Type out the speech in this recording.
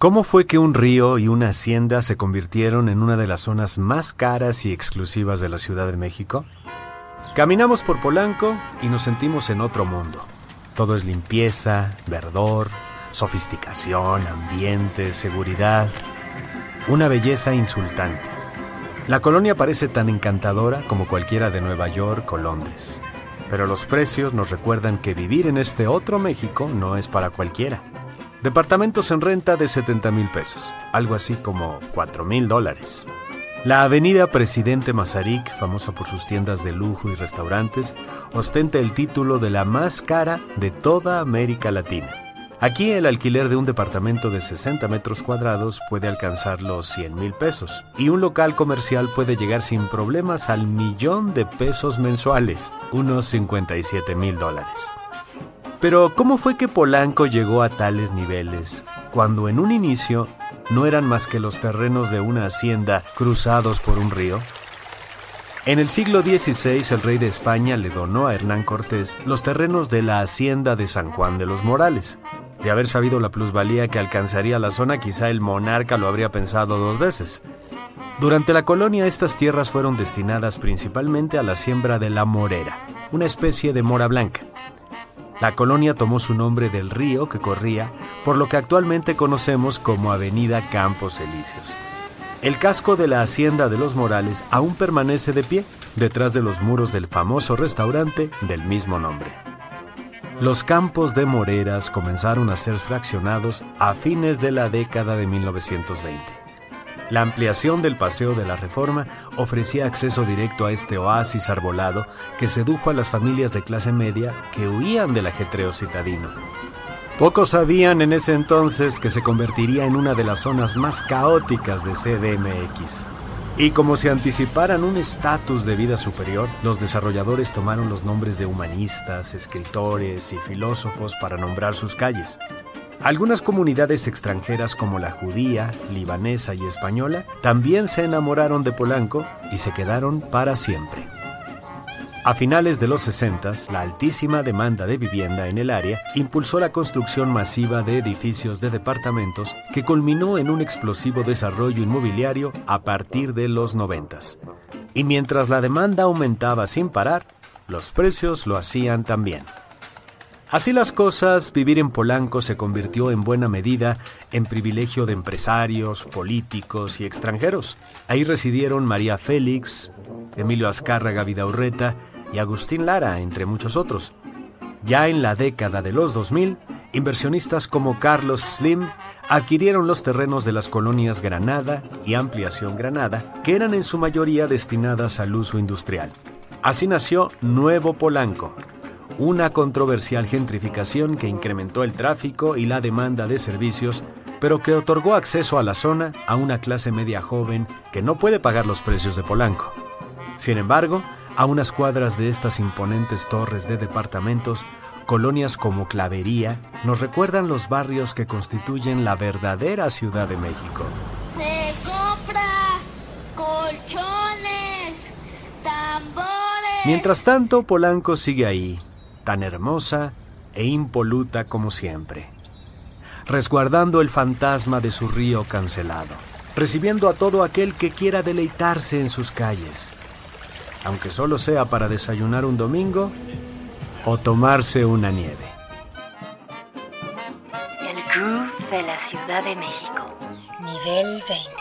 ¿Cómo fue que un río y una hacienda se convirtieron en una de las zonas más caras y exclusivas de la Ciudad de México? Caminamos por Polanco y nos sentimos en otro mundo. Todo es limpieza, verdor, sofisticación, ambiente, seguridad. Una belleza insultante. La colonia parece tan encantadora como cualquiera de Nueva York o Londres. Pero los precios nos recuerdan que vivir en este otro México no es para cualquiera. Departamentos en renta de 70 mil pesos, algo así como 4 mil dólares. La avenida Presidente Mazarik, famosa por sus tiendas de lujo y restaurantes, ostenta el título de la más cara de toda América Latina. Aquí el alquiler de un departamento de 60 metros cuadrados puede alcanzar los 100 mil pesos y un local comercial puede llegar sin problemas al millón de pesos mensuales, unos 57 mil dólares. Pero ¿cómo fue que Polanco llegó a tales niveles cuando en un inicio no eran más que los terrenos de una hacienda cruzados por un río? En el siglo XVI el rey de España le donó a Hernán Cortés los terrenos de la hacienda de San Juan de los Morales. De haber sabido la plusvalía que alcanzaría la zona, quizá el monarca lo habría pensado dos veces. Durante la colonia estas tierras fueron destinadas principalmente a la siembra de la morera, una especie de mora blanca. La colonia tomó su nombre del río que corría por lo que actualmente conocemos como Avenida Campos Elíseos. El casco de la hacienda de los Morales aún permanece de pie detrás de los muros del famoso restaurante del mismo nombre. Los campos de Moreras comenzaron a ser fraccionados a fines de la década de 1920. La ampliación del Paseo de la Reforma ofrecía acceso directo a este oasis arbolado que sedujo a las familias de clase media que huían del ajetreo citadino. Pocos sabían en ese entonces que se convertiría en una de las zonas más caóticas de CDMX. Y como si anticiparan un estatus de vida superior, los desarrolladores tomaron los nombres de humanistas, escritores y filósofos para nombrar sus calles. Algunas comunidades extranjeras como la judía, libanesa y española también se enamoraron de Polanco y se quedaron para siempre. A finales de los 60, la altísima demanda de vivienda en el área impulsó la construcción masiva de edificios de departamentos que culminó en un explosivo desarrollo inmobiliario a partir de los 90. Y mientras la demanda aumentaba sin parar, los precios lo hacían también. Así las cosas, vivir en Polanco se convirtió en buena medida en privilegio de empresarios, políticos y extranjeros. Ahí residieron María Félix, Emilio Azcárraga Vidaurreta y Agustín Lara, entre muchos otros. Ya en la década de los 2000, inversionistas como Carlos Slim adquirieron los terrenos de las colonias Granada y Ampliación Granada, que eran en su mayoría destinadas al uso industrial. Así nació Nuevo Polanco, una controversial gentrificación que incrementó el tráfico y la demanda de servicios, pero que otorgó acceso a la zona a una clase media joven que no puede pagar los precios de Polanco. Sin embargo, a unas cuadras de estas imponentes torres de departamentos, colonias como Clavería nos recuerdan los barrios que constituyen la verdadera Ciudad de México. Se compra colchones, tambores. Mientras tanto, Polanco sigue ahí, tan hermosa e impoluta como siempre, resguardando el fantasma de su río cancelado, recibiendo a todo aquel que quiera deleitarse en sus calles, aunque solo sea para desayunar un domingo o tomarse una nieve. El groove de la Ciudad de México. Nivel 20.